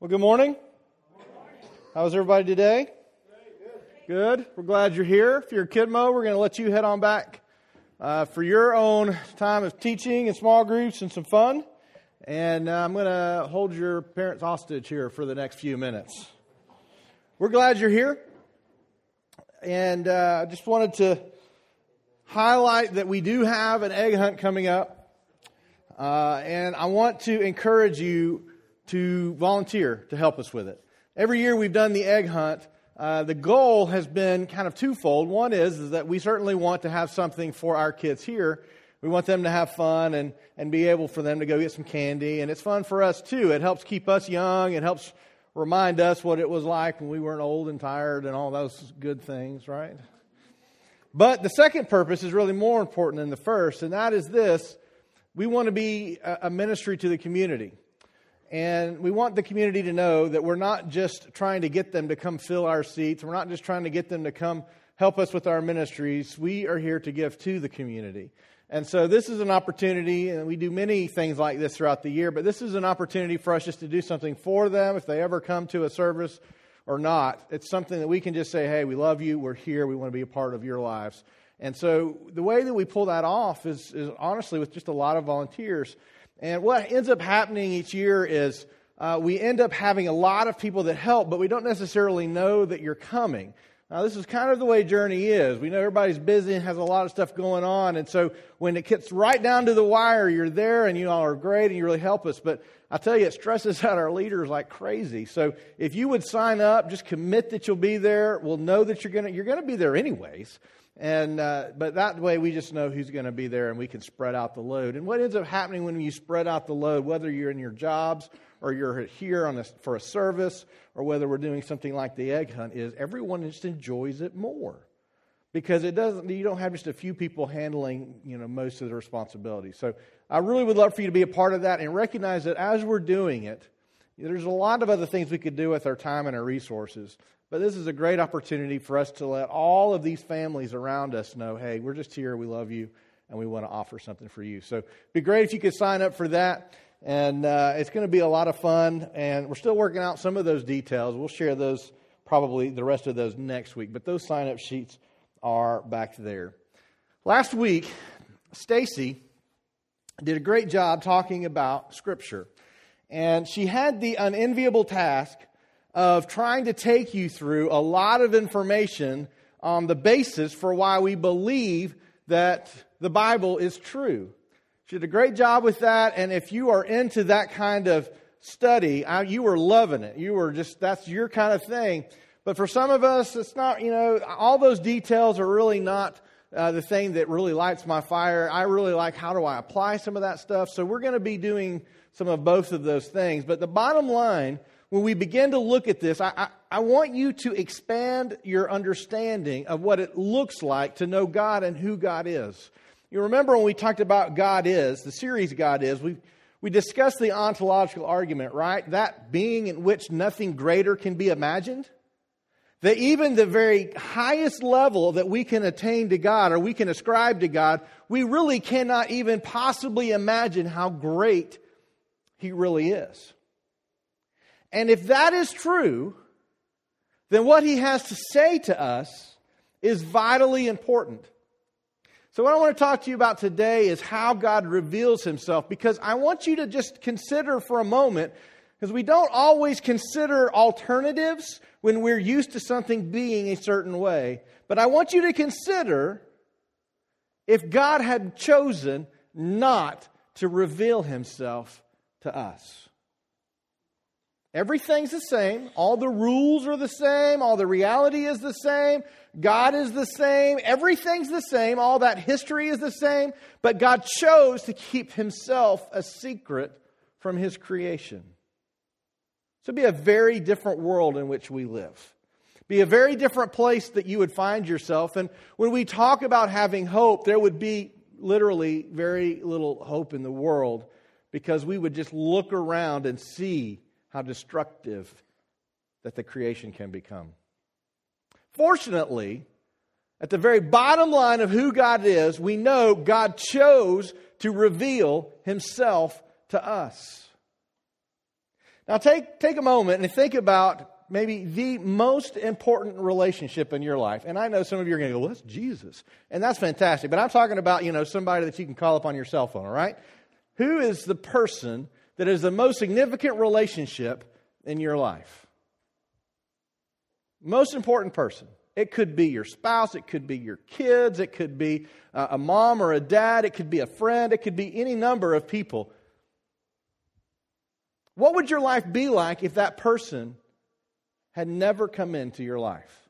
Well, good morning. How's everybody today? Good. We're glad you're here. If you're a Kidmo, we're going to let you head on back uh, for your own time of teaching and small groups and some fun. And uh, I'm going to hold your parents hostage here for the next few minutes. We're glad you're here. And uh, I just wanted to highlight that we do have an egg hunt coming up. Uh, and I want to encourage you to volunteer to help us with it. Every year we've done the egg hunt. Uh, the goal has been kind of twofold. One is, is that we certainly want to have something for our kids here. We want them to have fun and, and be able for them to go get some candy. And it's fun for us too. It helps keep us young. It helps remind us what it was like when we weren't old and tired and all those good things, right? But the second purpose is really more important than the first, and that is this we want to be a ministry to the community. And we want the community to know that we're not just trying to get them to come fill our seats. We're not just trying to get them to come help us with our ministries. We are here to give to the community. And so this is an opportunity, and we do many things like this throughout the year, but this is an opportunity for us just to do something for them if they ever come to a service or not. It's something that we can just say, hey, we love you, we're here, we want to be a part of your lives. And so the way that we pull that off is, is honestly with just a lot of volunteers. And what ends up happening each year is uh, we end up having a lot of people that help, but we don't necessarily know that you're coming. Now, this is kind of the way Journey is. We know everybody's busy and has a lot of stuff going on. And so when it gets right down to the wire, you're there and you all are great and you really help us. But I tell you, it stresses out our leaders like crazy. So if you would sign up, just commit that you'll be there. We'll know that you're going to, you're going to be there anyways. And, uh, but that way we just know who's going to be there and we can spread out the load. And what ends up happening when you spread out the load, whether you're in your jobs or you're here on a, for a service or whether we're doing something like the egg hunt, is everyone just enjoys it more. Because it doesn't, you don't have just a few people handling, you know, most of the responsibilities. So I really would love for you to be a part of that and recognize that as we're doing it, there's a lot of other things we could do with our time and our resources. But this is a great opportunity for us to let all of these families around us know hey, we're just here, we love you, and we want to offer something for you. So it'd be great if you could sign up for that. And uh, it's going to be a lot of fun. And we're still working out some of those details. We'll share those probably the rest of those next week. But those sign up sheets are back there. Last week, Stacy did a great job talking about Scripture. And she had the unenviable task of trying to take you through a lot of information on the basis for why we believe that the Bible is true. She did a great job with that, and if you are into that kind of study, you were loving it. You were just, that's your kind of thing. But for some of us, it's not, you know, all those details are really not uh, the thing that really lights my fire. I really like how do I apply some of that stuff. So we're going to be doing some of both of those things. But the bottom line when we begin to look at this, I, I, I, want you to expand your understanding of what it looks like to know God and who God is. You remember when we talked about God is, the series God is, we, we discussed the ontological argument, right? That being in which nothing greater can be imagined. That even the very highest level that we can attain to God or we can ascribe to God, we really cannot even possibly imagine how great He really is. And if that is true, then what he has to say to us is vitally important. So, what I want to talk to you about today is how God reveals himself, because I want you to just consider for a moment, because we don't always consider alternatives when we're used to something being a certain way. But I want you to consider if God had chosen not to reveal himself to us. Everything's the same. All the rules are the same. All the reality is the same. God is the same. Everything's the same. All that history is the same. But God chose to keep himself a secret from his creation. So be a very different world in which we live. Be a very different place that you would find yourself. And when we talk about having hope, there would be literally very little hope in the world because we would just look around and see how destructive that the creation can become. Fortunately, at the very bottom line of who God is, we know God chose to reveal himself to us. Now, take, take a moment and think about maybe the most important relationship in your life. And I know some of you are going to go, well, that's Jesus. And that's fantastic. But I'm talking about, you know, somebody that you can call up on your cell phone, all right? Who is the person that is the most significant relationship in your life? Most important person. It could be your spouse, it could be your kids, it could be uh, a mom or a dad, it could be a friend, it could be any number of people. What would your life be like if that person had never come into your life?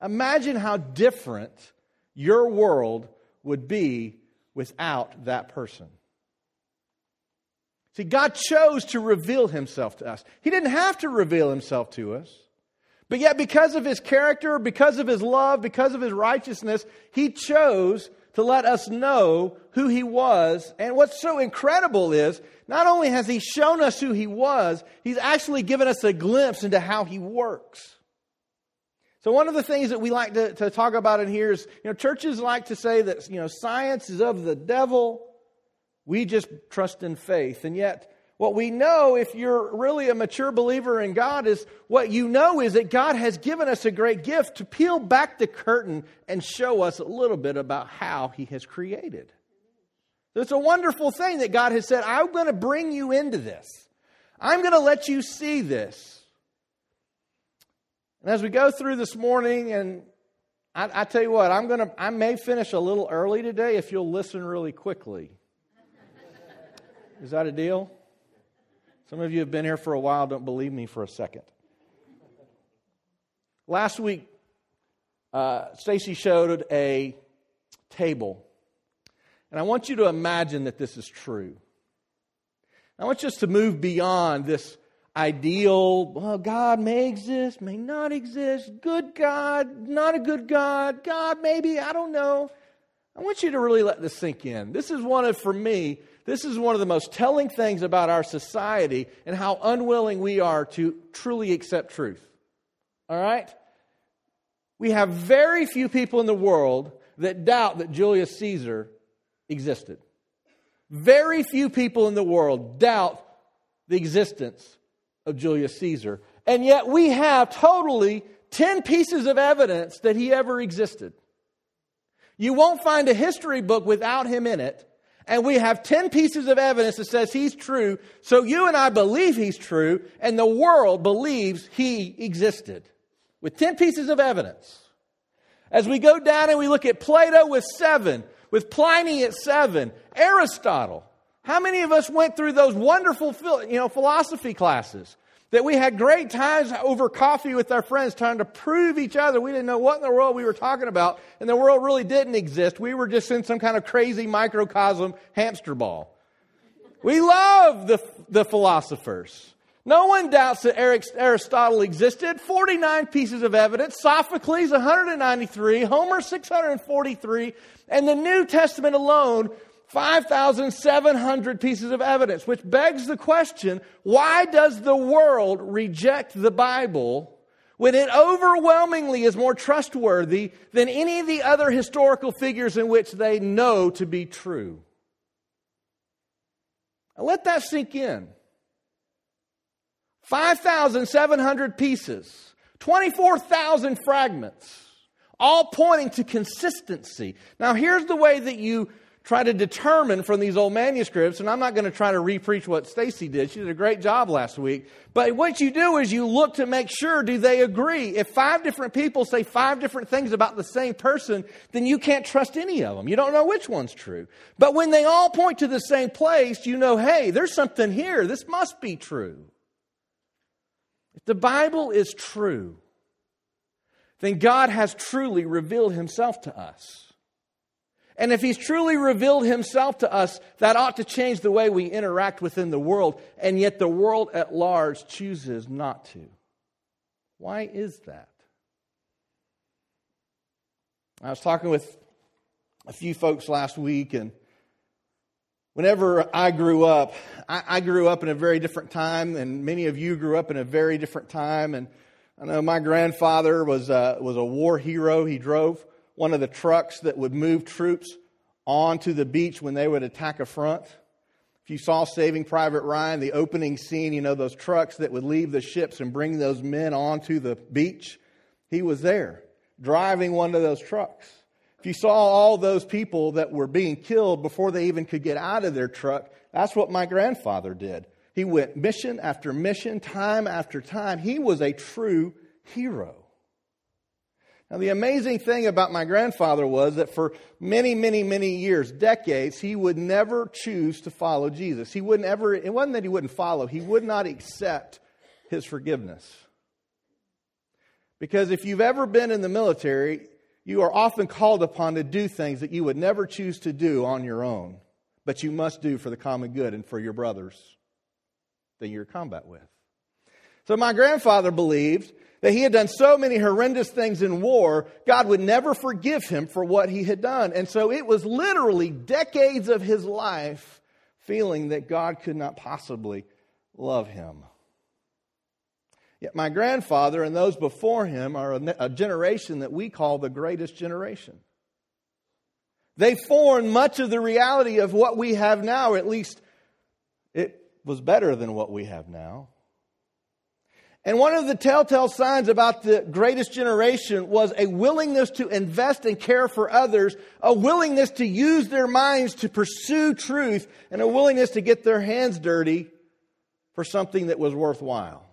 Imagine how different your world would be without that person. See, God chose to reveal himself to us. He didn't have to reveal himself to us. But yet, because of his character, because of his love, because of his righteousness, he chose to let us know who he was. And what's so incredible is not only has he shown us who he was, he's actually given us a glimpse into how he works. So one of the things that we like to, to talk about in here is, you know, churches like to say that, you know, science is of the devil. We just trust in faith. And yet, what we know, if you're really a mature believer in God, is what you know is that God has given us a great gift to peel back the curtain and show us a little bit about how He has created. It's a wonderful thing that God has said, I'm going to bring you into this. I'm going to let you see this. And as we go through this morning, and I, I tell you what, I'm to, I may finish a little early today if you'll listen really quickly. Is that a deal? Some of you have been here for a while, don't believe me for a second. Last week, uh, Stacy showed a table. And I want you to imagine that this is true. I want you to move beyond this ideal, well, God may exist, may not exist, good God, not a good God, God maybe, I don't know. I want you to really let this sink in. This is one of, for me, this is one of the most telling things about our society and how unwilling we are to truly accept truth. All right? We have very few people in the world that doubt that Julius Caesar existed. Very few people in the world doubt the existence of Julius Caesar. And yet we have totally 10 pieces of evidence that he ever existed. You won't find a history book without him in it and we have 10 pieces of evidence that says he's true, so you and I believe he's true, and the world believes he existed. With 10 pieces of evidence. As we go down and we look at Plato with seven, with Pliny at seven, Aristotle. How many of us went through those wonderful you know, philosophy classes? that we had great times over coffee with our friends trying to prove each other. We didn't know what in the world we were talking about, and the world really didn't exist. We were just in some kind of crazy microcosm hamster ball. We love the, the philosophers. No one doubts that Aristotle existed. 49 pieces of evidence. Sophocles, 193. Homer, 643. And the New Testament alone 5,700 pieces of evidence, which begs the question why does the world reject the Bible when it overwhelmingly is more trustworthy than any of the other historical figures in which they know to be true? Now let that sink in. 5,700 pieces, 24,000 fragments, all pointing to consistency. Now, here's the way that you try to determine from these old manuscripts, and I'm not going to try to repreach what Stacy did. She did a great job last week. But what you do is you look to make sure do they agree? If five different people say five different things about the same person, then you can't trust any of them. You don't know which one's true. But when they all point to the same place, you know, hey, there's something here. This must be true. If the Bible is true, then God has truly revealed himself to us. And if he's truly revealed himself to us, that ought to change the way we interact within the world, and yet the world at large chooses not to. Why is that? I was talking with a few folks last week, and whenever I grew up, I, I, grew up in a very different time, and many of you grew up in a very different time. And I know my grandfather was a, was a war hero. He drove one of the trucks that would move troops onto the beach when they would attack a front. If you saw Saving Private Ryan, the opening scene, you know, those trucks that would leave the ships and bring those men onto the beach, he was there driving one of those trucks. If you saw all those people that were being killed before they even could get out of their truck, that's what my grandfather did. He went mission after mission, time after time. He was a true hero. Now, the amazing thing about my grandfather was that for many, many, many years, decades, he would never choose to follow Jesus. He wouldn't ever, it wasn't that he wouldn't follow, he would not accept his forgiveness. Because if you've ever been in the military, you are often called upon to do things that you would never choose to do on your own, but you must do for the common good and for your brothers that you're in combat with. So my grandfather believed that he had done so many horrendous things in war, God would never forgive him for what he had done. And so it was literally decades of his life feeling that God could not possibly love him. Yet my grandfather and those before him are a, generation that we call the greatest generation. They formed much of the reality of what we have now, at least it was better than what we have now. And one of the telltale signs about the greatest generation was a willingness to invest and care for others, a willingness to use their minds to pursue truth, and a willingness to get their hands dirty for something that was worthwhile.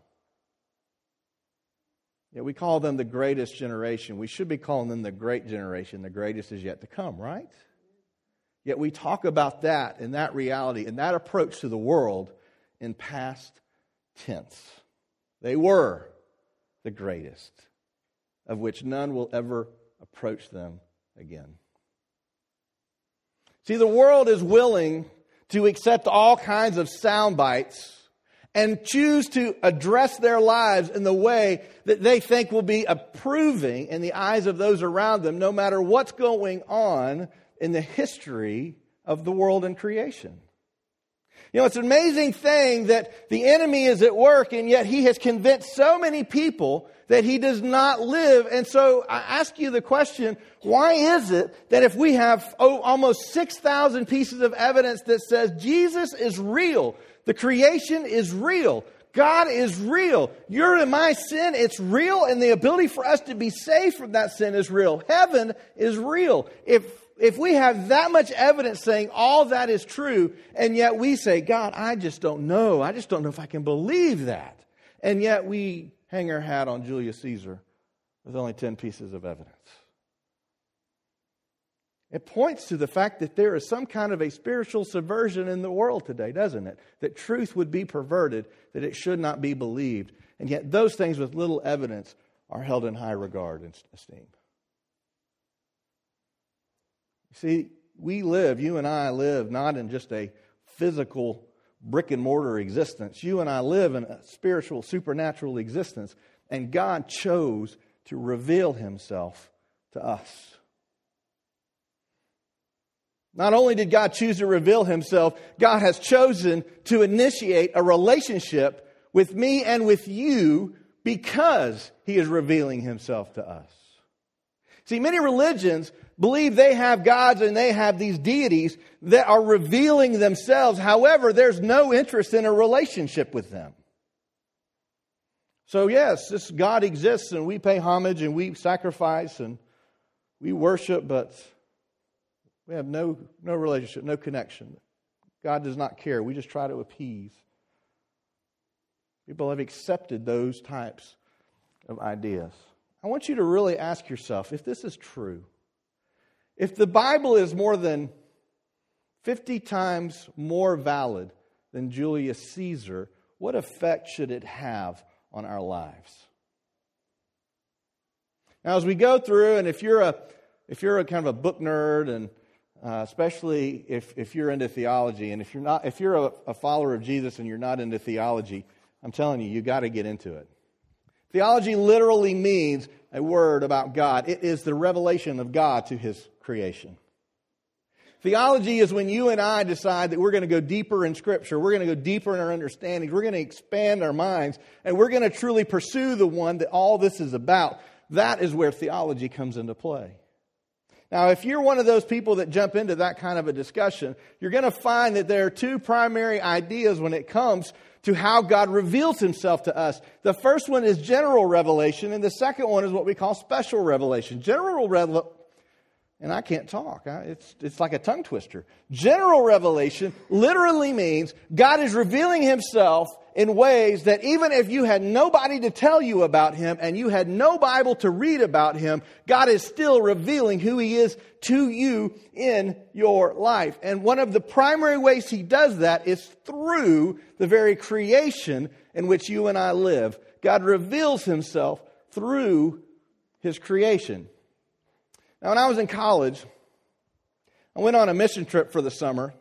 Yeah, we call them the greatest generation. We should be calling them the great generation. The greatest is yet to come, right? Yet we talk about that and that reality and that approach to the world in past tense. They were the greatest, of which none will ever approach them again. See, the world is willing to accept all kinds of sound bites and choose to address their lives in the way that they think will be approving in the eyes of those around them, no matter what's going on in the history of the world and creation. You know, it's an amazing thing that the enemy is at work, and yet he has convinced so many people that he does not live. And so I ask you the question why is it that if we have oh, almost 6,000 pieces of evidence that says Jesus is real, the creation is real, God is real. You're in my sin, it's real, and the ability for us to be saved from that sin is real. Heaven is real. If if we have that much evidence saying all that is true, and yet we say, God, I just don't know. I just don't know if I can believe that. And yet we hang our hat on Julius Caesar with only 10 pieces of evidence. It points to the fact that there is some kind of a spiritual subversion in the world today, doesn't it? That truth would be perverted, that it should not be believed. And yet, those things with little evidence are held in high regard and esteem. See, we live, you and I live not in just a physical brick and mortar existence. You and I live in a spiritual, supernatural existence, and God chose to reveal himself to us. Not only did God choose to reveal himself, God has chosen to initiate a relationship with me and with you because he is revealing himself to us. See, many religions believe they have gods and they have these deities that are revealing themselves. However, there's no interest in a relationship with them. So, yes, this God exists and we pay homage and we sacrifice and we worship, but we have no, no relationship, no connection. God does not care. We just try to appease. People have accepted those types of ideas. I want you to really ask yourself if this is true. If the Bible is more than 50 times more valid than Julius Caesar, what effect should it have on our lives? Now, as we go through, and if you're a if you're a kind of a book nerd, and uh, especially if, if you're into theology, and if you're not, if you're a, a follower of Jesus and you're not into theology, I'm telling you, you got to get into it. Theology literally means a word about God. It is the revelation of God to His creation. Theology is when you and I decide that we're going to go deeper in Scripture, we're going to go deeper in our understanding, we're going to expand our minds, and we're going to truly pursue the one that all this is about. That is where theology comes into play. Now, if you're one of those people that jump into that kind of a discussion, you're going to find that there are two primary ideas when it comes to how God reveals himself to us. The first one is general revelation, and the second one is what we call special revelation. General revelation, and I can't talk. It's, it's like a tongue twister. General revelation literally means God is revealing himself in ways that even if you had nobody to tell you about him and you had no Bible to read about him, God is still revealing who he is to you in your life. And one of the primary ways he does that is through the very creation in which you and I live. God reveals himself through his creation. Now, when I was in college, I went on a mission trip for the summer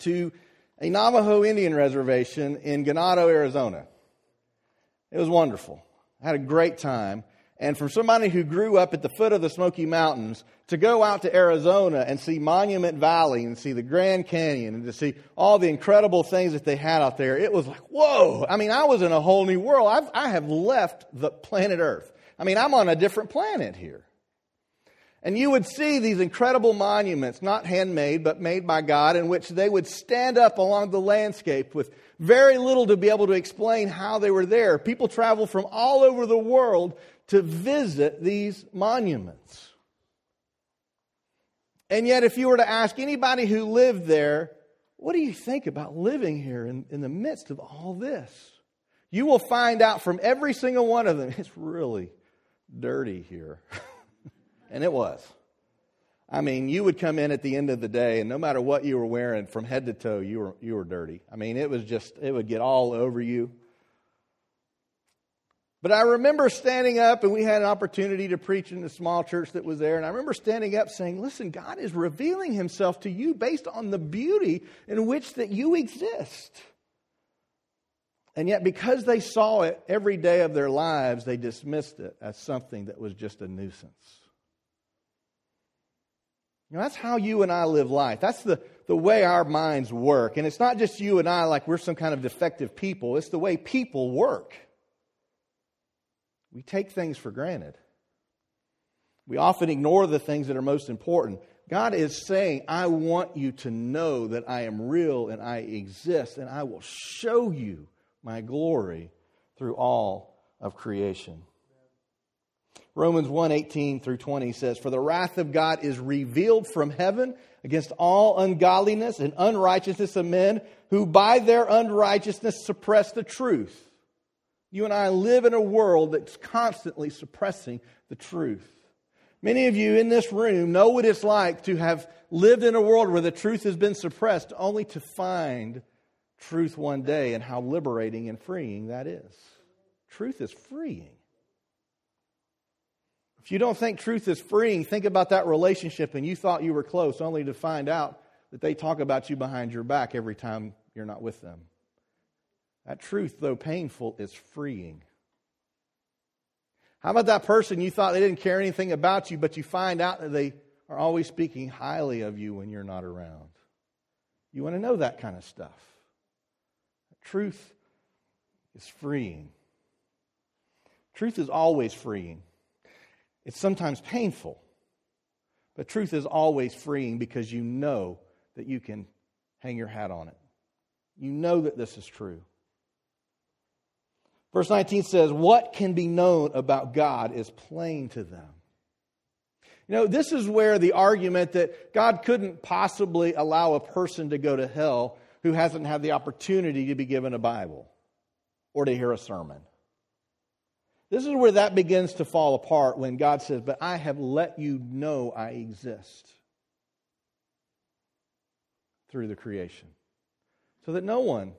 to a Navajo Indian reservation in Ganado, Arizona. It was wonderful. I had a great time. And for somebody who grew up at the foot of the Smoky Mountains, to go out to Arizona and see Monument Valley and see the Grand Canyon and to see all the incredible things that they had out there, it was like, whoa. I mean, I was in a whole new world. I've, I have left the planet Earth. I mean, I'm on a different planet here. And you would see these incredible monuments, not handmade, but made by God, in which they would stand up along the landscape with very little to be able to explain how they were there. People travel from all over the world to visit these monuments. And yet, if you were to ask anybody who lived there, what do you think about living here in, in the midst of all this? You will find out from every single one of them, it's really dirty here. And it was. I mean, you would come in at the end of the day, and no matter what you were wearing from head to toe, you were, you were dirty. I mean, it was just, it would get all over you. But I remember standing up, and we had an opportunity to preach in the small church that was there. And I remember standing up saying, Listen, God is revealing himself to you based on the beauty in which that you exist. And yet, because they saw it every day of their lives, they dismissed it as something that was just a nuisance. Know, that's how you and I live life. That's the, the way our minds work. And it's not just you and I like we're some kind of defective people, it's the way people work. We take things for granted. We often ignore the things that are most important. God is saying, I want you to know that I am real and I exist, and I will show you my glory through all of creation. Romans 1 18 through 20 says, For the wrath of God is revealed from heaven against all ungodliness and unrighteousness of men who by their unrighteousness suppress the truth. You and I live in a world that's constantly suppressing the truth. Many of you in this room know what it's like to have lived in a world where the truth has been suppressed only to find truth one day and how liberating and freeing that is. Truth is freeing. If you don't think truth is freeing, think about that relationship and you thought you were close only to find out that they talk about you behind your back every time you're not with them. That truth, though painful, is freeing. How about that person you thought they didn't care anything about you, but you find out that they are always speaking highly of you when you're not around? You want to know that kind of stuff. Truth is freeing. Truth is always freeing. It's sometimes painful, but truth is always freeing because you know that you can hang your hat on it. You know that this is true. Verse 19 says, What can be known about God is plain to them. You know, this is where the argument that God couldn't possibly allow a person to go to hell who hasn't had the opportunity to be given a Bible or to hear a sermon. This is where that begins to fall apart when God says, But I have let you know I exist through the creation. So that no one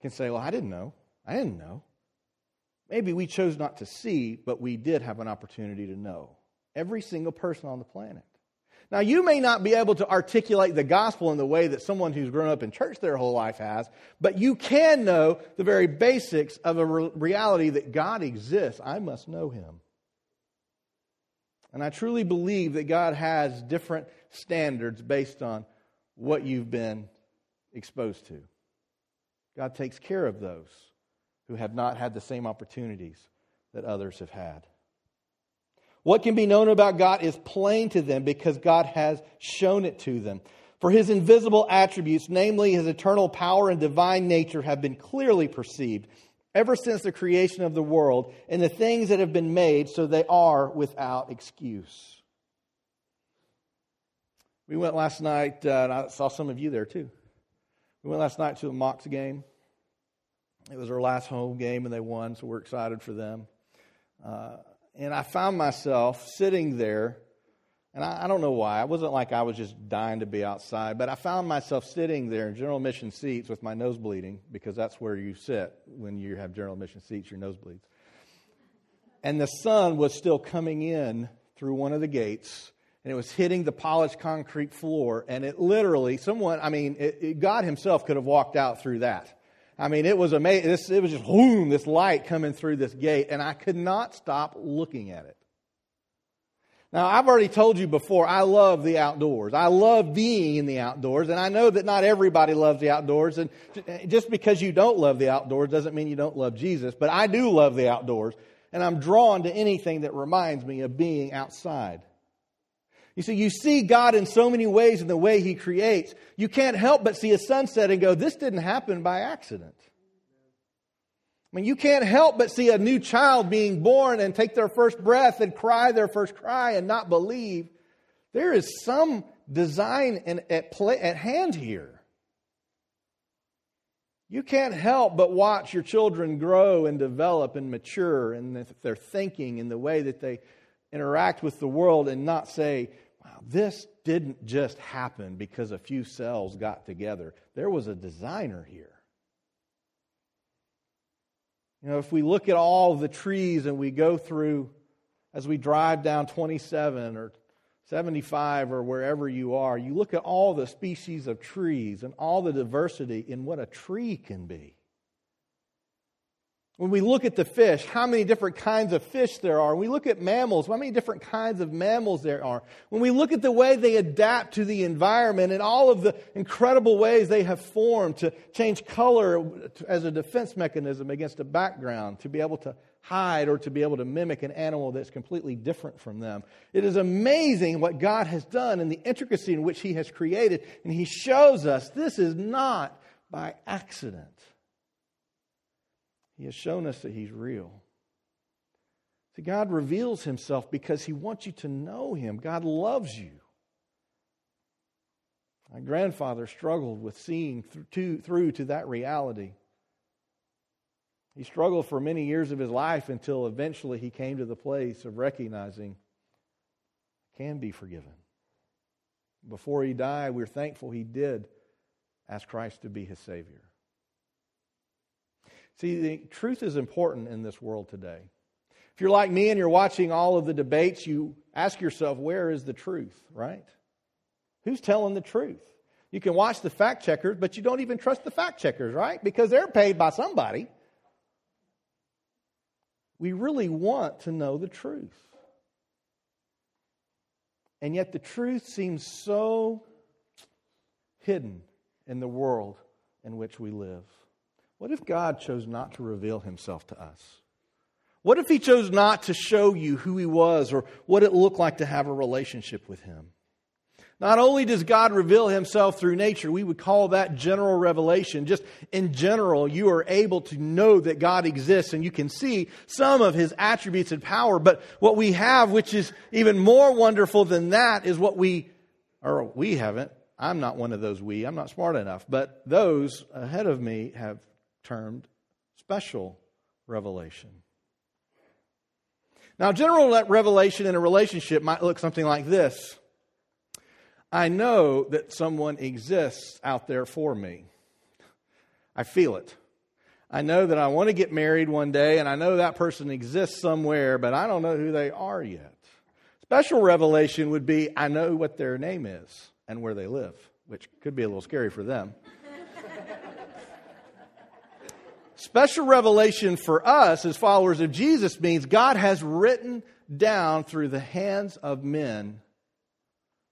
can say, Well, I didn't know. I didn't know. Maybe we chose not to see, but we did have an opportunity to know. Every single person on the planet. Now, you may not be able to articulate the gospel in the way that someone who's grown up in church their whole life has, but you can know the very basics of a reality that God exists. I must know him. And I truly believe that God has different standards based on what you've been exposed to. God takes care of those who have not had the same opportunities that others have had. What can be known about God is plain to them because God has shown it to them. For his invisible attributes, namely his eternal power and divine nature, have been clearly perceived ever since the creation of the world and the things that have been made, so they are without excuse. We went last night, uh, and I saw some of you there too. We went last night to a Mocs game. It was our last home game, and they won, so we're excited for them. Uh, and I found myself sitting there, and I, I, don't know why. It wasn't like I was just dying to be outside, but I found myself sitting there in general admission seats with my nose bleeding, because that's where you sit when you have general admission seats, your nose bleeds. And the sun was still coming in through one of the gates and it was hitting the polished concrete floor. And it literally, someone, I mean, it, it, God Himself could have walked out through that. I mean, it was amazing. This, it was just boom, this light coming through this gate, and I could not stop looking at it. Now, I've already told you before, I love the outdoors. I love being in the outdoors, and I know that not everybody loves the outdoors. And eh, just because you don't love the outdoors doesn't mean you don't love Jesus, but I do love the outdoors, and I'm drawn to anything that reminds me of being outside. You see, you see God in so many ways in the way He creates. You can't help but see a sunset and go, this didn't happen by accident. I mean, you can't help but see a new child being born and take their first breath and cry their first cry and not believe. There is some design in, at, play, at hand here. You can't help but watch your children grow and develop and mature in their thinking and the way that they interact with the world and not say, this didn't just happen because a few cells got together. There was a designer here. You know, if we look at all the trees and we go through as we drive down 27 or 75 or wherever you are, you look at all the species of trees and all the diversity in what a tree can be. When we look at the fish, how many different kinds of fish there are. When we look at mammals, how many different kinds of mammals there are. When we look at the way they adapt to the environment and all of the incredible ways they have formed to change color as a defense mechanism against a background, to be able to hide or to be able to mimic an animal that's completely different from them. It is amazing what God has done and the intricacy in which He has created. And He shows us this is not by accident. He has shown us that He's real. See, God reveals Himself because He wants you to know Him. God loves you. My grandfather struggled with seeing through, through to that reality. He struggled for many years of his life until eventually he came to the place of recognizing can be forgiven. Before he died, we're thankful he did ask Christ to be his Savior. See, the truth is important in this world today. If you're like me and you're watching all of the debates, you ask yourself, where is the truth, right? Who's telling the truth? You can watch the fact checkers, but you don't even trust the fact checkers, right? Because they're paid by somebody. We really want to know the truth. And yet the truth seems so hidden in the world in which we live. What if God chose not to reveal himself to us? What if he chose not to show you who he was or what it looked like to have a relationship with him? Not only does God reveal himself through nature, we would call that general revelation. Just in general, you are able to know that God exists and you can see some of his attributes and power. But what we have, which is even more wonderful than that, is what we, or we haven't. I'm not one of those we, I'm not smart enough. But those ahead of me have termed special revelation. Now, general revelation in a relationship might look something like this I know that someone exists out there for me. I feel it. I know that I want to get married one day, and I know that person exists somewhere, but I don't know who they are yet. Special revelation would be I know what their name is and where they live, which could be a little scary for them. Special revelation for us as followers of Jesus means God has written down through the hands of men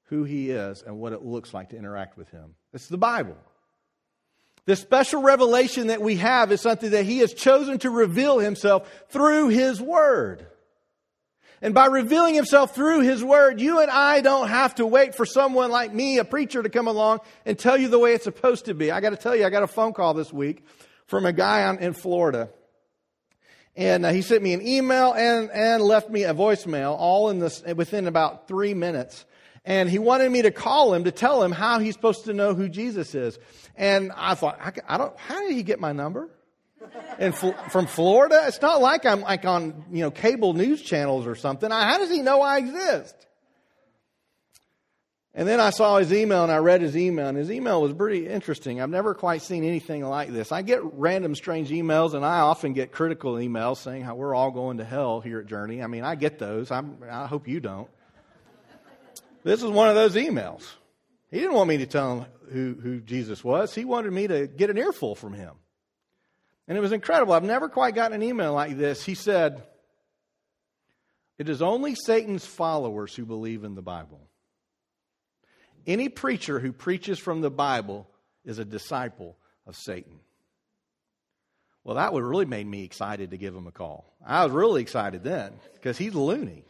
who he is and what it looks like to interact with him. It's the Bible. The special revelation that we have is something that he has chosen to reveal himself through his word. And by revealing himself through his word, you and I don't have to wait for someone like me, a preacher, to come along and tell you the way it's supposed to be. I got to tell you, I got a phone call this week from a guy on, in Florida. And uh, he sent me an email and, and left me a voicemail all in this, within about three minutes. And he wanted me to call him to tell him how he's supposed to know who Jesus is. And I thought, I, I don't, how did he get my number? And from Florida, it's not like I'm like on you know cable news channels or something. How does he know I exist? And then I saw his email and I read his email, and his email was pretty interesting. I've never quite seen anything like this. I get random strange emails, and I often get critical emails saying how we're all going to hell here at Journey. I mean, I get those. I'm, I hope you don't. This is one of those emails. He didn't want me to tell him who, who Jesus was, he wanted me to get an earful from him. And it was incredible. I've never quite gotten an email like this. He said, It is only Satan's followers who believe in the Bible. Any preacher who preaches from the Bible is a disciple of Satan. Well, that would really made me excited to give him a call. I was really excited then because he's loony,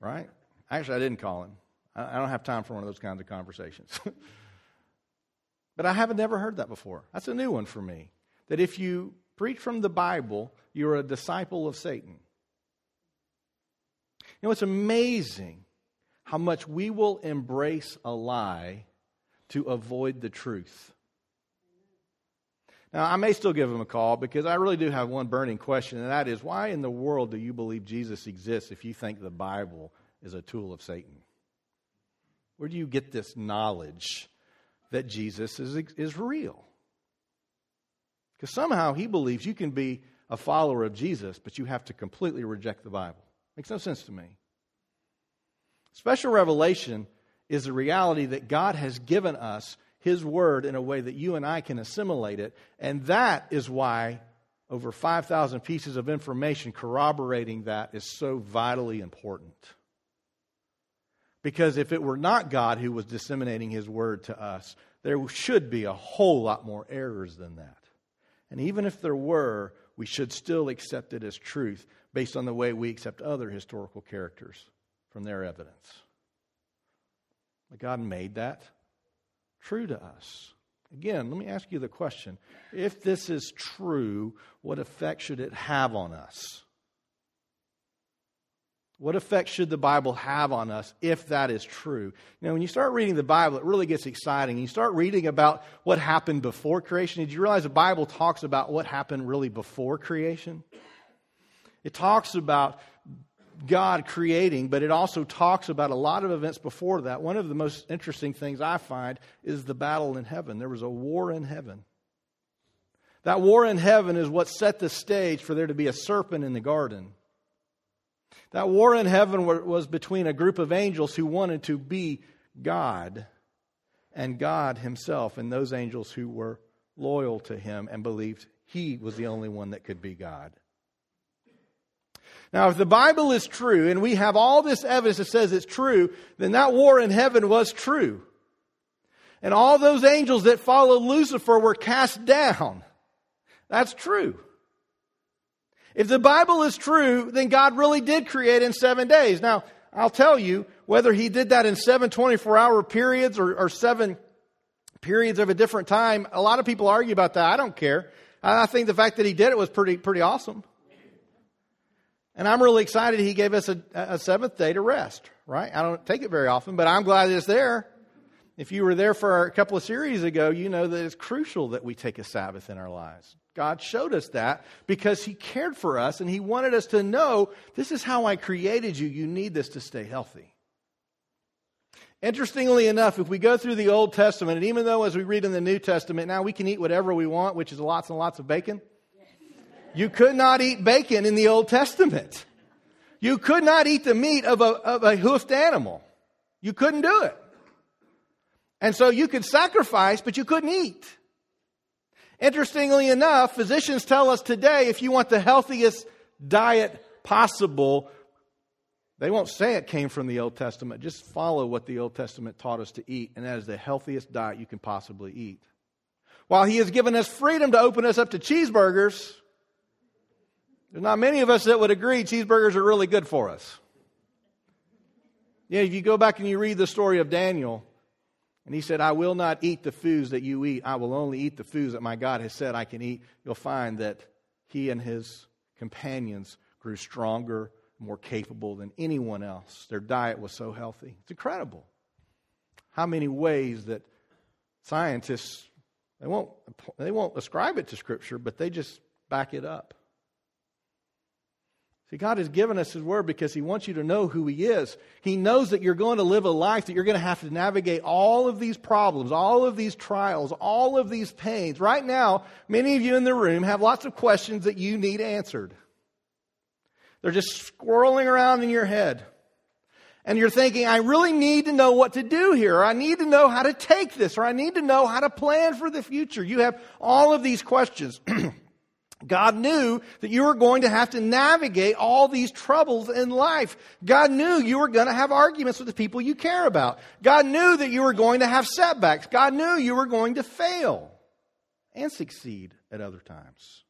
right? Actually, I didn't call him. I don't have time for one of those kinds of conversations. but I haven't never heard that before. That's a new one for me. That if you preach from the Bible, you're a disciple of Satan. You know, it's amazing how much we will embrace a lie to avoid the truth. Now, I may still give him a call because I really do have one burning question, and that is why in the world do you believe Jesus exists if you think the Bible is a tool of Satan? Where do you get this knowledge that Jesus is, is real? Because somehow he believes you can be a follower of Jesus, but you have to completely reject the Bible. Makes no sense to me. Special revelation is the reality that God has given us His Word in a way that you and I can assimilate it. And that is why over 5,000 pieces of information corroborating that is so vitally important. Because if it were not God who was disseminating his word to us, there should be a whole lot more errors than that. And even if there were, we should still accept it as truth based on the way we accept other historical characters from their evidence. But God made that true to us. Again, let me ask you the question if this is true, what effect should it have on us? What effect should the Bible have on us if that is true? Now, when you start reading the Bible, it really gets exciting. You start reading about what happened before creation. Did you realize the Bible talks about what happened really before creation? It talks about God creating, but it also talks about a lot of events before that. One of the most interesting things I find is the battle in heaven. There was a war in heaven. That war in heaven is what set the stage for there to be a serpent in the garden. That war in heaven was between a group of angels who wanted to be God and God Himself, and those angels who were loyal to Him and believed He was the only one that could be God. Now, if the Bible is true, and we have all this evidence that says it's true, then that war in heaven was true. And all those angels that followed Lucifer were cast down. That's true. If the Bible is true, then God really did create in seven days. Now, I'll tell you, whether he did that in seven 24 hour periods or, or seven periods of a different time, a lot of people argue about that. I don't care. I think the fact that he did it was pretty, pretty awesome. And I'm really excited he gave us a, a seventh day to rest, right? I don't take it very often, but I'm glad it's there. If you were there for a couple of series ago, you know that it's crucial that we take a Sabbath in our lives. God showed us that because He cared for us and He wanted us to know this is how I created you. You need this to stay healthy. Interestingly enough, if we go through the Old Testament, and even though as we read in the New Testament, now we can eat whatever we want, which is lots and lots of bacon, you could not eat bacon in the Old Testament. You could not eat the meat of a, of a hoofed animal. You couldn't do it. And so you could sacrifice, but you couldn't eat. Interestingly enough, physicians tell us today if you want the healthiest diet possible, they won't say it came from the Old Testament. Just follow what the Old Testament taught us to eat, and that is the healthiest diet you can possibly eat. While He has given us freedom to open us up to cheeseburgers, There's not many of us that would agree cheeseburgers are really good for us. Yeah, if you go back and you read the story of Daniel, and he said, I will not eat the foods that you eat. I will only eat the foods that my God has said I can eat. You'll find that he and his companions grew stronger, more capable than anyone else. Their diet was so healthy. It's incredible how many ways that scientists they won't they won't ascribe it to scripture, but they just back it up. See, God has given us His Word because He wants you to know who He is. He knows that you're going to live a life that you're going to have to navigate all of these problems, all of these trials, all of these pains. Right now, many of you in the room have lots of questions that you need answered. They're just swirling around in your head. And you're thinking, I really need to know what to do here. Or I need to know how to take this. Or I need to know how to plan for the future. You have all of these questions. God knew that you were going to have to navigate all these troubles in life. God knew you were going to have arguments with the people you care about. God knew that you were going to have setbacks. God knew you were going to fail and succeed at other times.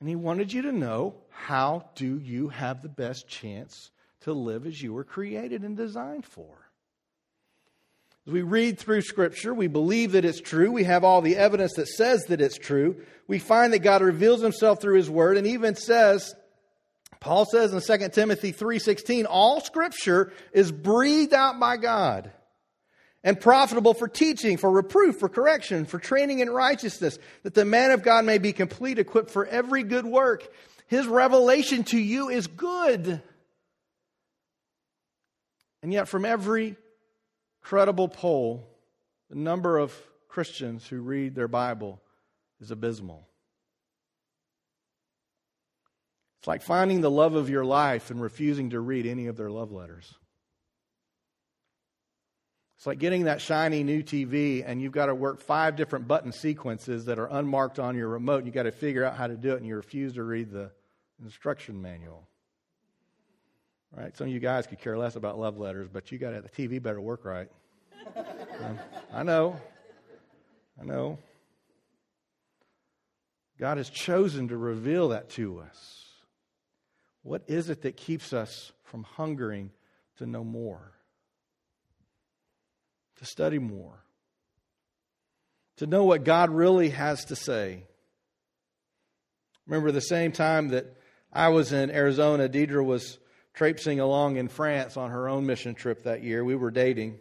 And he wanted you to know how do you have the best chance to live as you were created and designed for. As we read through Scripture, we believe that it's true. We have all the evidence that says that it's true. We find that God reveals himself through his word and even says, Paul says in 2 Timothy 3:16, all scripture is breathed out by God and profitable for teaching, for reproof, for correction, for training in righteousness, that the man of God may be complete, equipped for every good work. His revelation to you is good. And yet, from every credible poll, the number of Christians who read their Bible is abysmal. It's like finding the love of your life and refusing to read any of their love letters. It's like getting that shiny new TV and you've got to work five different button sequences that are unmarked on your remote and you've got to figure out how to do it and you refuse to read the instruction manual. Right? Some of you guys could care less about love letters, but you got to the TV better work right. um, I know. I know. God has chosen to reveal that to us. What is it that keeps us from hungering to know more? To study more? To know what God really has to say? Remember the same time that I was in Arizona, Deidre was traipsing along in France on her own mission trip that year. We were dating.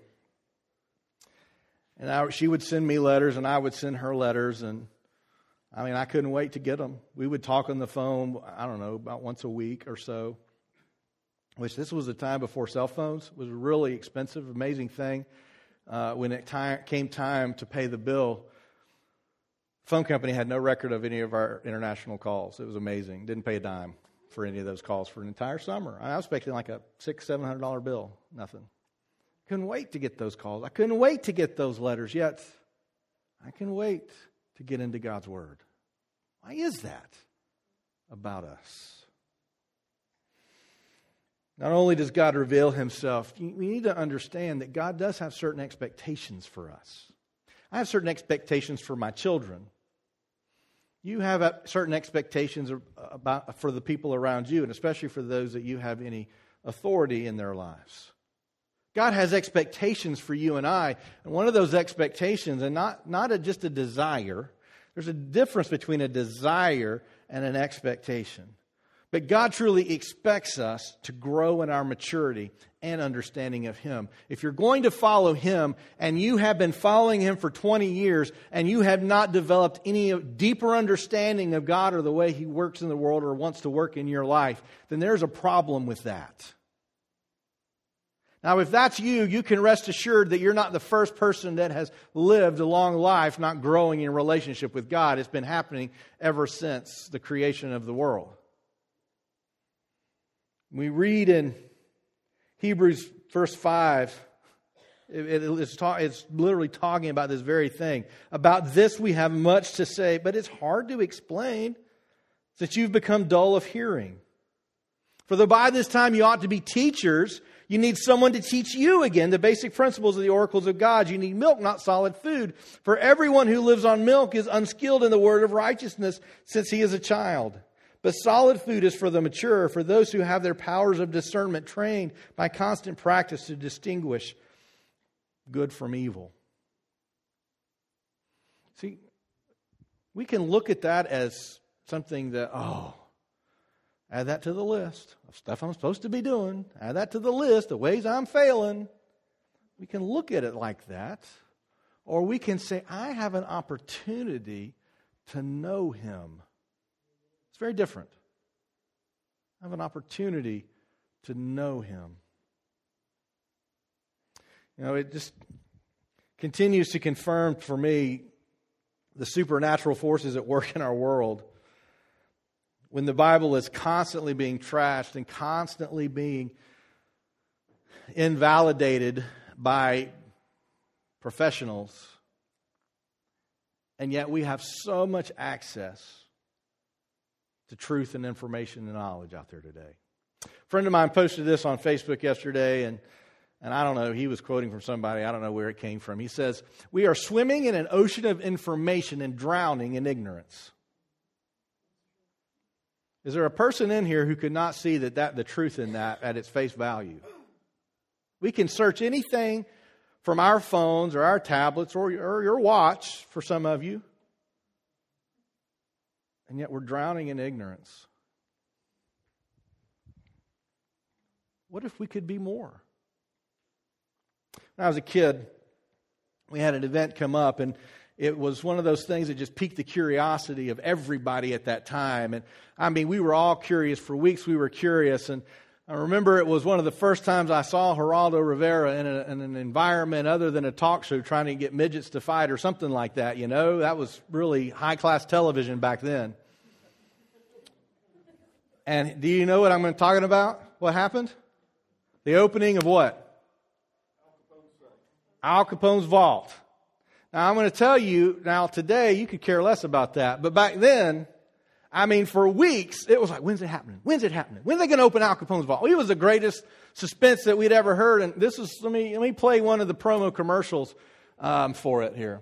And I, she would send me letters, and I would send her letters. And I mean, I couldn't wait to get them. We would talk on the phone, I don't know, about once a week or so. Which this was a time before cell phones. It was a really expensive, amazing thing. Uh, when it time, came time to pay the bill, phone company had no record of any of our international calls. It was amazing. Didn't pay a dime for any of those calls for an entire summer. I was expecting like a six, seven hundred dollar bill. Nothing. Couldn't wait to get those calls. I couldn't wait to get those letters. Yet, I can wait to get into God's Word. Why is that about us? Not only does God reveal Himself, we need to understand that God does have certain expectations for us. I have certain expectations for my children you have certain expectations about, for the people around you, and especially for those that you have any authority in their lives. God has expectations for you and I, and one of those expectations, and not, not a, just a desire, there's a difference between a desire and an expectation. But God truly expects us to grow in our maturity and understanding of Him. If you're going to follow Him and you have been following Him for 20 years and you have not developed any deeper understanding of God or the way He works in the world or wants to work in your life, then there's a problem with that. Now, if that's you, you can rest assured that you're not the first person that has lived a long life not growing in relationship with God. It's been happening ever since the creation of the world. We read in Hebrews verse 5, it, it's, it's literally talking about this very thing. About this we have much to say, but it's hard to explain since you've become dull of hearing. For though by this time you ought to be teachers, You need someone to teach you again the basic principles of the oracles of God. You need milk, not solid food. For everyone who lives on milk is unskilled in the word of righteousness since he is a child. But solid food is for the mature, for those who have their powers of discernment trained by constant practice to distinguish good from evil. See, we can look at that as something that, oh, add that to the list of stuff I'm supposed to be doing, add that to the list of ways I'm failing. We can look at it like that. Or we can say, I have an opportunity to know him. It's very different. I have an opportunity to know him. You know, it just continues to confirm for me the supernatural forces at work in our world. When the Bible is constantly being trashed and constantly being invalidated by professionals, and yet we have so much access to truth and information and knowledge out there today. A friend of mine posted this on Facebook yesterday, and and I don't know, he was quoting from somebody, I don't know where it came from. He says, We are swimming in an ocean of information and drowning in ignorance. Is there a person in here who could not see that, that the truth in that at its face value? We can search anything from our phones or our tablets or, or your watch for some of you, and yet we're drowning in ignorance. What if we could be more? When I was a kid, we had an event come up, and it was one of those things that just piqued the curiosity of everybody at that time. And I mean, we were all curious. For weeks, we were curious. And I remember it was one of the first times I saw Geraldo Rivera in, a, in, an environment other than a talk show trying to get midgets to fight or something like that, you know? That was really high class television back then. And do you know what I'm talking about? What happened? The opening of what? Al Capone's vault. Now, I'm going to tell you, now today, you could care less about that. But back then, I mean, for weeks, it was like, when's it happening? When's it happening? When are they going to open Al Capone's vault? He was the greatest suspense that we'd ever heard. And this is, let me, let me play one of the promo commercials um, for it here.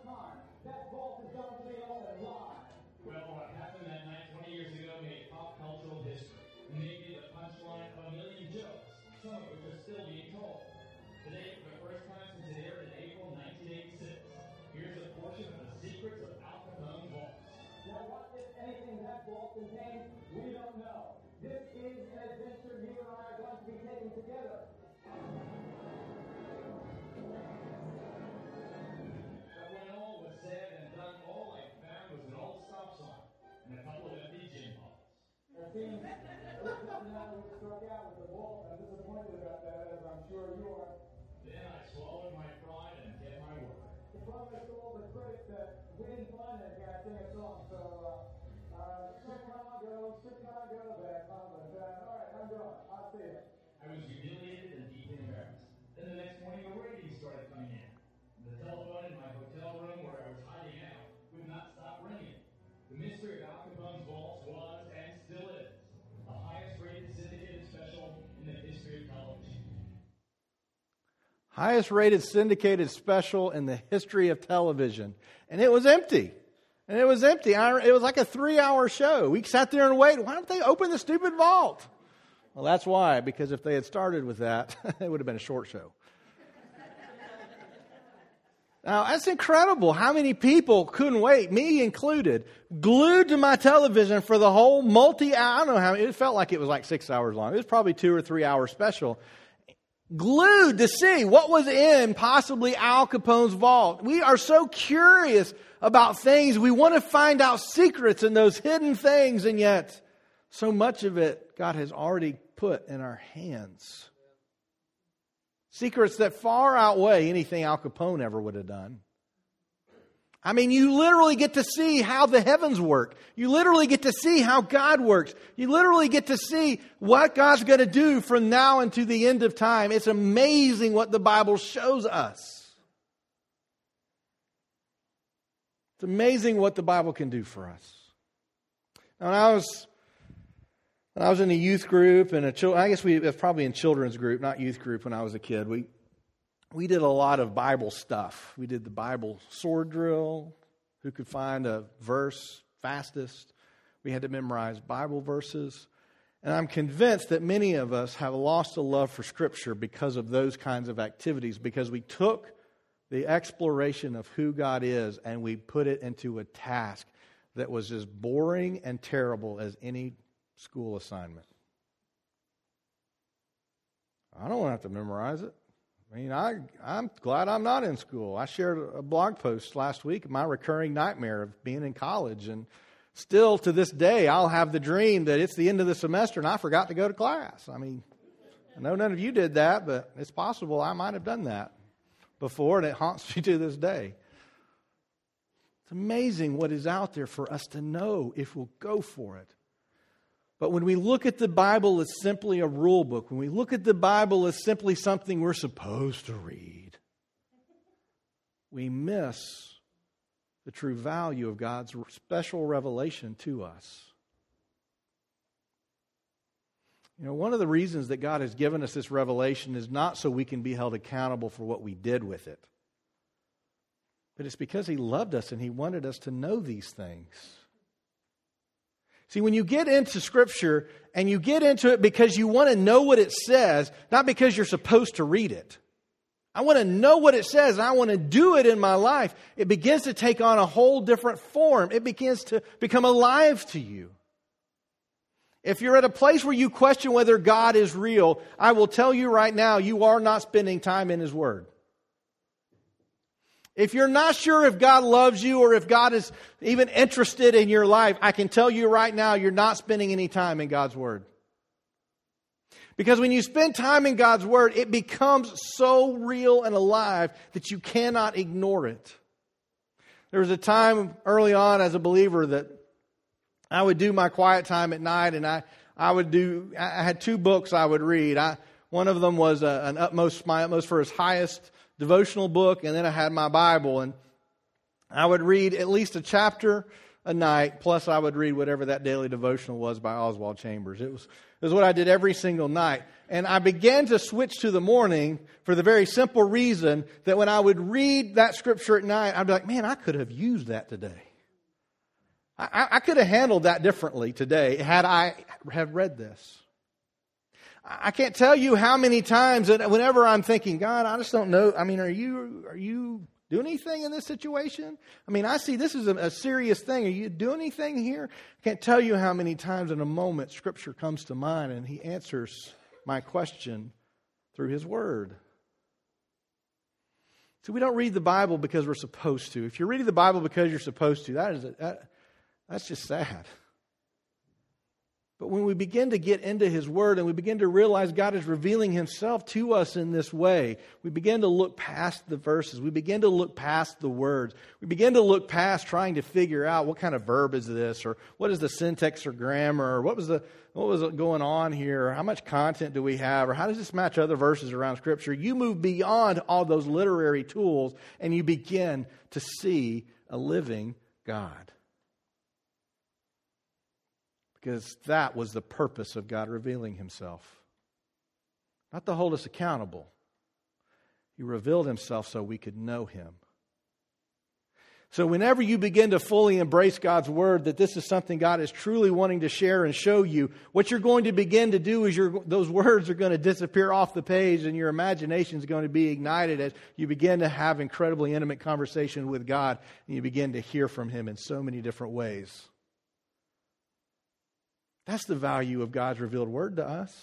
was highest rated syndicated special in the history of television. And it was empty. And it was empty. it was like a three hour show. We sat there and waited. Why don't they open the stupid vault? Well, that's why, because if they had started with that, it would have been a short show. Now, that's incredible how many people couldn't wait, me included, glued to my television for the whole multi I don't know how it felt like it was like six hours long. It was probably two or three hour special. Glued to see what was in possibly Al Capone's vault. We are so curious about things. We want to find out secrets in those hidden things, and yet so much of it God has already put in our hands. Secrets that far outweigh anything Al Capone ever would have done. I mean, you literally get to see how the heavens work. You literally get to see how God works. You literally get to see what God's going to do from now until the end of time. It's amazing what the Bible shows us. It's amazing what the Bible can do for us. Now, when I was when I was in a youth group and a child, I guess we was probably in children's group, not youth group when I was a kid. We we did a lot of Bible stuff. We did the Bible sword drill, who could find a verse fastest. We had to memorize Bible verses. And I'm convinced that many of us have lost a love for Scripture because of those kinds of activities, because we took the exploration of who God is and we put it into a task that was as boring and terrible as any school assignment. I don't want to have to memorize it. I mean, I, I'm glad I'm not in school. I shared a blog post last week, my recurring nightmare of being in college. And still to this day, I'll have the dream that it's the end of the semester and I forgot to go to class. I mean, I know none of you did that, but it's possible I might have done that before, and it haunts me to this day. It's amazing what is out there for us to know if we'll go for it. But when we look at the Bible as simply a rule book, when we look at the Bible as simply something we're supposed to read, we miss the true value of God's special revelation to us. You know, one of the reasons that God has given us this revelation is not so we can be held accountable for what we did with it, but it's because He loved us and He wanted us to know these things. See, when you get into Scripture and you get into it because you want to know what it says, not because you're supposed to read it. I want to know what it says I want to do it in my life. It begins to take on a whole different form. It begins to become alive to you. If you're at a place where you question whether God is real, I will tell you right now, you are not spending time in His Word. If you're not sure if God loves you or if God is even interested in your life, I can tell you right now, you're not spending any time in God's Word. Because when you spend time in God's Word, it becomes so real and alive that you cannot ignore it. There was a time early on as a believer that I would do my quiet time at night and I, I would do, I had two books I would read. I, one of them was a, an utmost, my utmost for his highest devotional book, and then I had my Bible. And I would read at least a chapter a night, plus I would read whatever that daily devotional was by Oswald Chambers. It was, it was what I did every single night. And I began to switch to the morning for the very simple reason that when I would read that scripture at night, I'd be like, man, I could have used that today. I, I could have handled that differently today had I have read this. I can't tell you how many times that whenever I'm thinking, God, I just don't know. I mean, are you are you doing anything in this situation? I mean, I see this is a, a serious thing. Are you doing anything here? I can't tell you how many times in a moment Scripture comes to mind and He answers my question through His Word. So we don't read the Bible because we're supposed to. If you're reading the Bible because you're supposed to, that is a, that, that's just sad. But when we begin to get into His Word and we begin to realize God is revealing Himself to us in this way, we begin to look past the verses. We begin to look past the words. We begin to look past trying to figure out what kind of verb is this, or what is the syntax or grammar, or what was the what was going on here, or how much content do we have, or how does this match other verses around Scripture? You move beyond all those literary tools and you begin to see a living God because that was the purpose of God revealing himself. Not to hold us accountable, he revealed himself so we could know him. So, whenever you begin to fully embrace God's word, that this is something God is truly wanting to share and show you, what you're going to begin to do is those words are going to disappear off the page and your imagination is going to be ignited as you begin to have incredibly intimate conversation with God and you begin to hear from Him in so many different ways. That's the value of God's revealed word to us.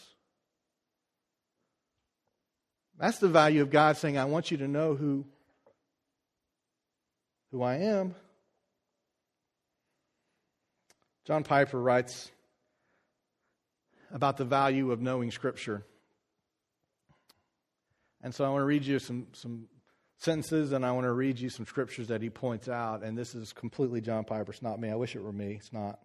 That's the value of God saying, I want you to know who who I am. John Piper writes about the value of knowing Scripture. And so I want to read you some, some sentences and I want to read you some scriptures that he points out. And this is completely John Piper. It's not me. I wish it were me. It's not.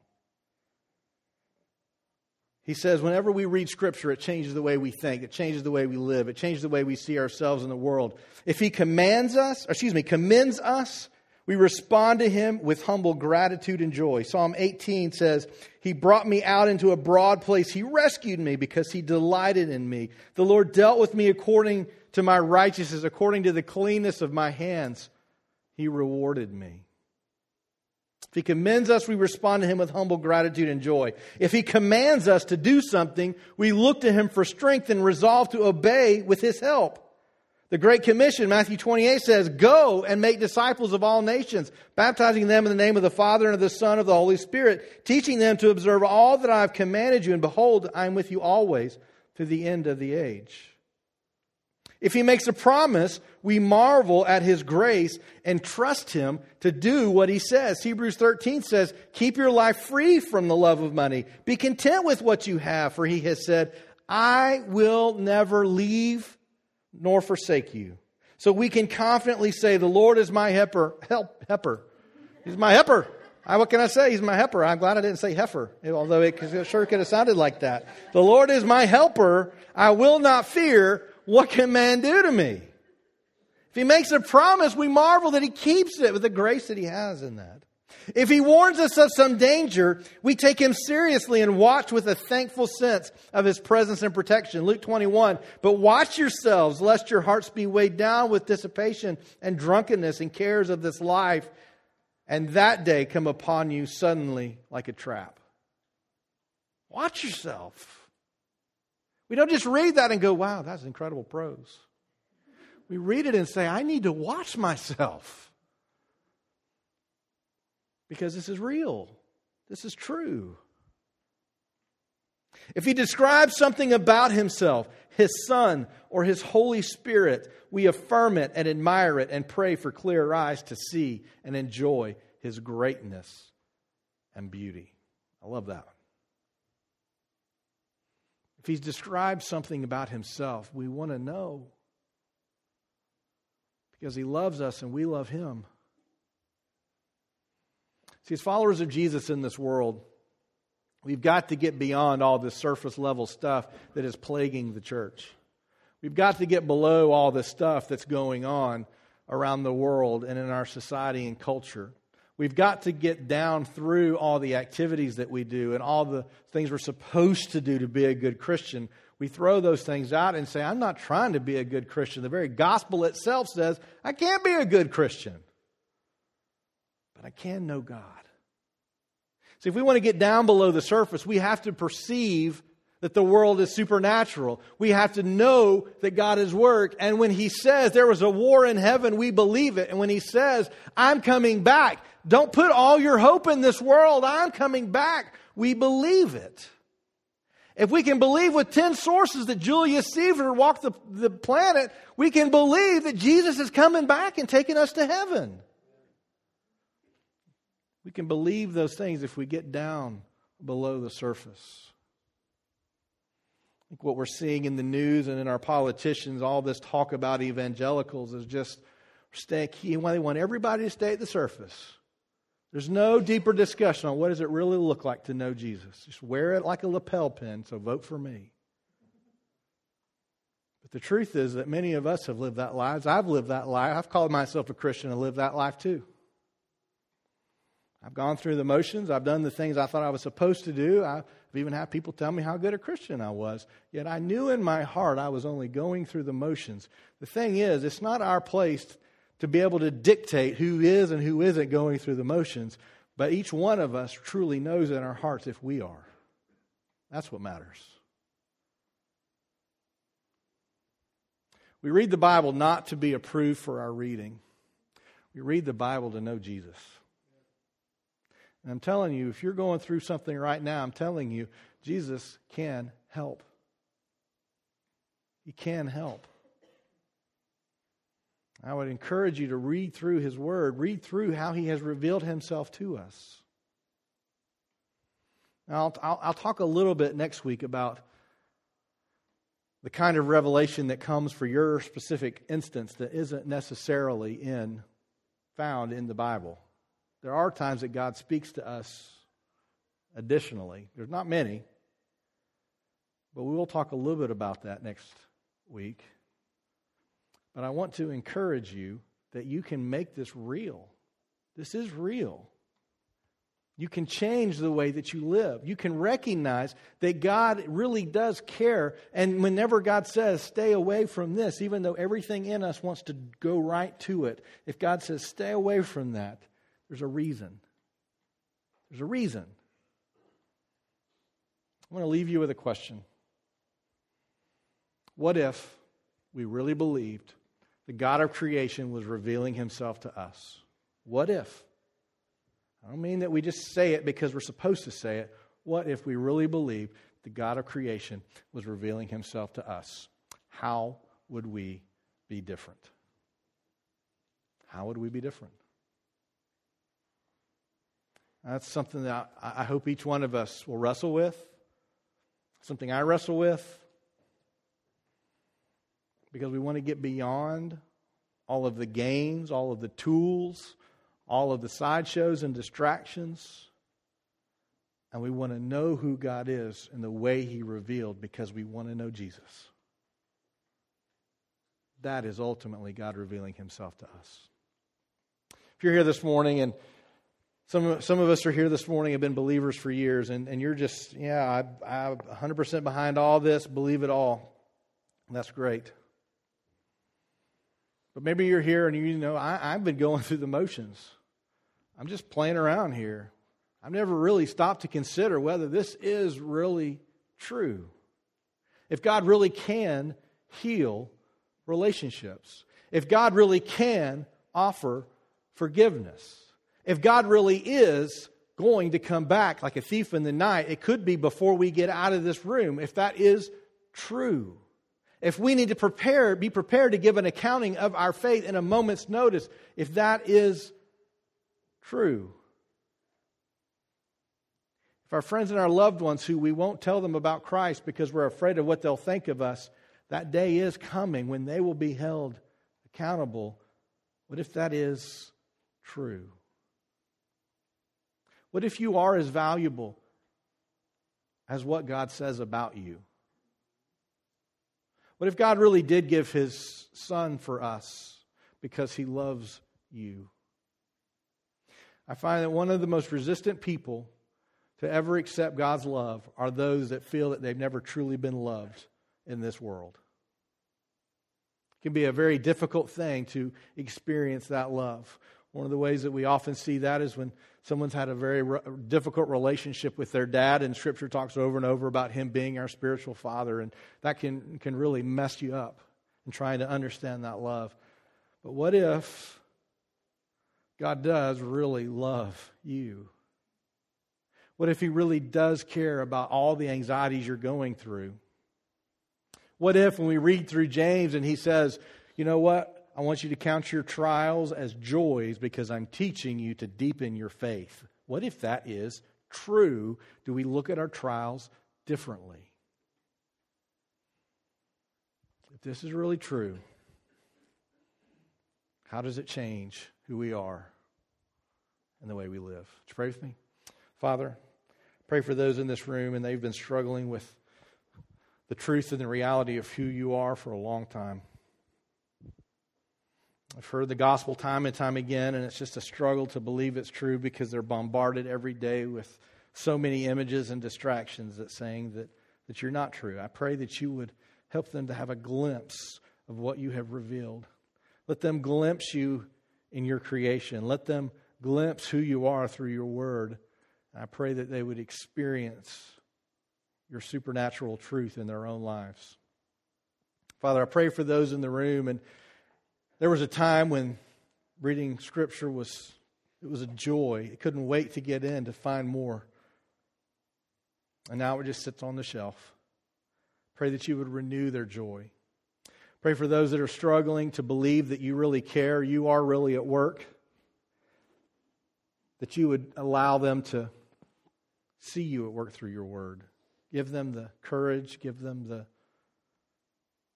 He says, whenever we read Scripture, it changes the way we think, it changes the way we live, it changes the way we see ourselves in the world. If He commands us, excuse me, commends us, we respond to him with humble gratitude and joy. Psalm 18 says, He brought me out into a broad place. He rescued me because he delighted in me. The Lord dealt with me according to my righteousness, according to the cleanness of my hands. He rewarded me. If he commends us, we respond to him with humble gratitude and joy. If he commands us to do something, we look to him for strength and resolve to obey with his help. The Great Commission, Matthew 28 says, Go and make disciples of all nations, baptizing them in the name of the Father and of the Son and of the Holy Spirit, teaching them to observe all that I have commanded you, and behold, I am with you always to the end of the age. If he makes a promise, we marvel at his grace and trust him to do what he says. Hebrews 13 says, Keep your life free from the love of money. Be content with what you have, for he has said, I will never leave nor forsake you. So we can confidently say, The Lord is my helper. Help, helper. He's my helper. what can I say? He's my helper. I'm glad I didn't say heifer, although it sure could have sounded like that. The Lord is my helper. I will not fear. What can man do to me? If he makes a promise, we marvel that he keeps it with the grace that he has in that. If he warns us of some danger, we take him seriously and watch with a thankful sense of his presence and protection. Luke 21. But watch yourselves, lest your hearts be weighed down with dissipation and drunkenness and cares of this life, and that day come upon you suddenly like a trap. Watch yourself. We don't just read that and go, wow, that's incredible prose. We read it and say, I need to watch myself because this is real. This is true. If he describes something about himself, his son, or his Holy Spirit, we affirm it and admire it and pray for clear eyes to see and enjoy his greatness and beauty. I love that. If he's described something about himself, we want to know because he loves us and we love him. See, as followers of Jesus in this world, we've got to get beyond all this surface level stuff that is plaguing the church. We've got to get below all this stuff that's going on around the world and in our society and culture. We've got to get down through all the activities that we do and all the things we're supposed to do to be a good Christian. We throw those things out and say, I'm not trying to be a good Christian. The very gospel itself says, I can't be a good Christian but I can know God. See, if we want to get down below the surface, we have to perceive that the world is supernatural. We have to know that God is work. And when He says there was a war in heaven, we believe it. And when He says, I'm coming back, don't put all your hope in this world, I'm coming back, we believe it. If we can believe with 10 sources that Julius Caesar walked the, the planet, we can believe that Jesus is coming back and taking us to heaven. We can believe those things if we get down below the surface. I think what we're seeing in the news and in our politicians, all this talk about evangelicals is just stay key. They want everybody to stay at the surface. There's no deeper discussion on what does it really look like to know Jesus. Just wear it like a lapel pin, so vote for me. But the truth is that many of us have lived that lives. I've lived that life. I've called myself a Christian and lived that life too. I've gone through the motions. I've done the things I thought I was supposed to do. I've even had people tell me how good a Christian I was. Yet I knew in my heart I was only going through the motions. The thing is, it's not our place to be able to dictate who is and who isn't going through the motions, but each one of us truly knows in our hearts if we are. That's what matters. We read the Bible not to be approved for our reading. We read the Bible to know Jesus. And I'm telling you, if you're going through something right now, I'm telling you, Jesus can help. He can help. I would encourage you to read through His Word, read through how He has revealed Himself to us. Now, I'll, I'll, talk a little bit next week about the kind of revelation that comes for your specific instance that isn't necessarily in found in the Bible. There are times that God speaks to us additionally. There's not many, but we will talk a little bit about that next week. But I want to encourage you that you can make this real. This is real. You can change the way that you live. You can recognize that God really does care. And whenever God says, stay away from this, even though everything in us wants to go right to it, if God says, stay away from that, there's a reason. There's a reason. I want to leave you with a question. What if we really believed the God of creation was revealing himself to us. What if? I don't mean that we just say it because we're supposed to say it. What if we really believe the God of creation was revealing himself to us? How would we be different? How would we be different? That's something that I hope each one of us will wrestle with, something I wrestle with because we want to get beyond all of the games, all of the tools, all of the sideshows and distractions. And we want to know who God is and the way He revealed because we want to know Jesus. That is ultimately God revealing Himself to us. If you're here this morning and some, some of us are here this morning, have been believers for years, and, and you're just, yeah, I, I'm 100% behind all this, believe it all. That's great. But maybe you're here and you know, I, I've been going through the motions. I'm just playing around here. I've never really stopped to consider whether this is really true. If God really can heal relationships, if God really can offer forgiveness, if God really is going to come back like a thief in the night, it could be before we get out of this room, if that is true if we need to prepare, be prepared to give an accounting of our faith in a moment's notice, if that is true. If our friends and our loved ones who we won't tell them about Christ because we're afraid of what they'll think of us, that day is coming when they will be held accountable. What if that is true? What if you are as valuable as what God says about you? What if God really did give his son for us because he loves you? I find that one of the most resistant people to ever accept God's love are those that feel that they've never truly been loved in this world. It can be a very difficult thing to experience that love. One of the ways that we often see that is when someone's had a very re- difficult relationship with their dad, and Scripture talks over and over about him being our spiritual father, and that can, can really mess you up in trying to understand that love. But what if God does really love you? What if He really does care about all the anxieties you're going through? What if, when we read through James and he says, you know what? I want you to count your trials as joys because I'm teaching you to deepen your faith. What if that is true? Do we look at our trials differently? If this is really true, how does it change who we are and the way we live? Would you pray with me? Father, pray for those in this room and they've been struggling with the truth and the reality of who you are for a long time. I've heard the gospel time and time again, and it's just a struggle to believe it's true because they're bombarded every day with so many images and distractions that saying that, that you're not true. I pray that you would help them to have a glimpse of what you have revealed. Let them glimpse you in your creation. Let them glimpse who you are through your word. I pray that they would experience your supernatural truth in their own lives. Father, I pray for those in the room and there was a time when reading scripture was it was a joy. It couldn't wait to get in to find more. And now it just sits on the shelf. Pray that you would renew their joy. Pray for those that are struggling to believe that you really care, you are really at work. That you would allow them to see you at work through your word. Give them the courage, give them the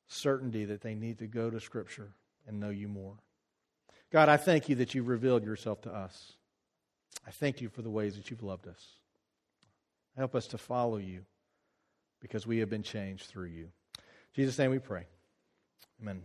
certainty that they need to go to Scripture and know you more. God, I thank you that you've revealed yourself to us. I thank you for the ways that you've loved us. Help us to follow you because we have been changed through you. In Jesus' name we pray. Amen.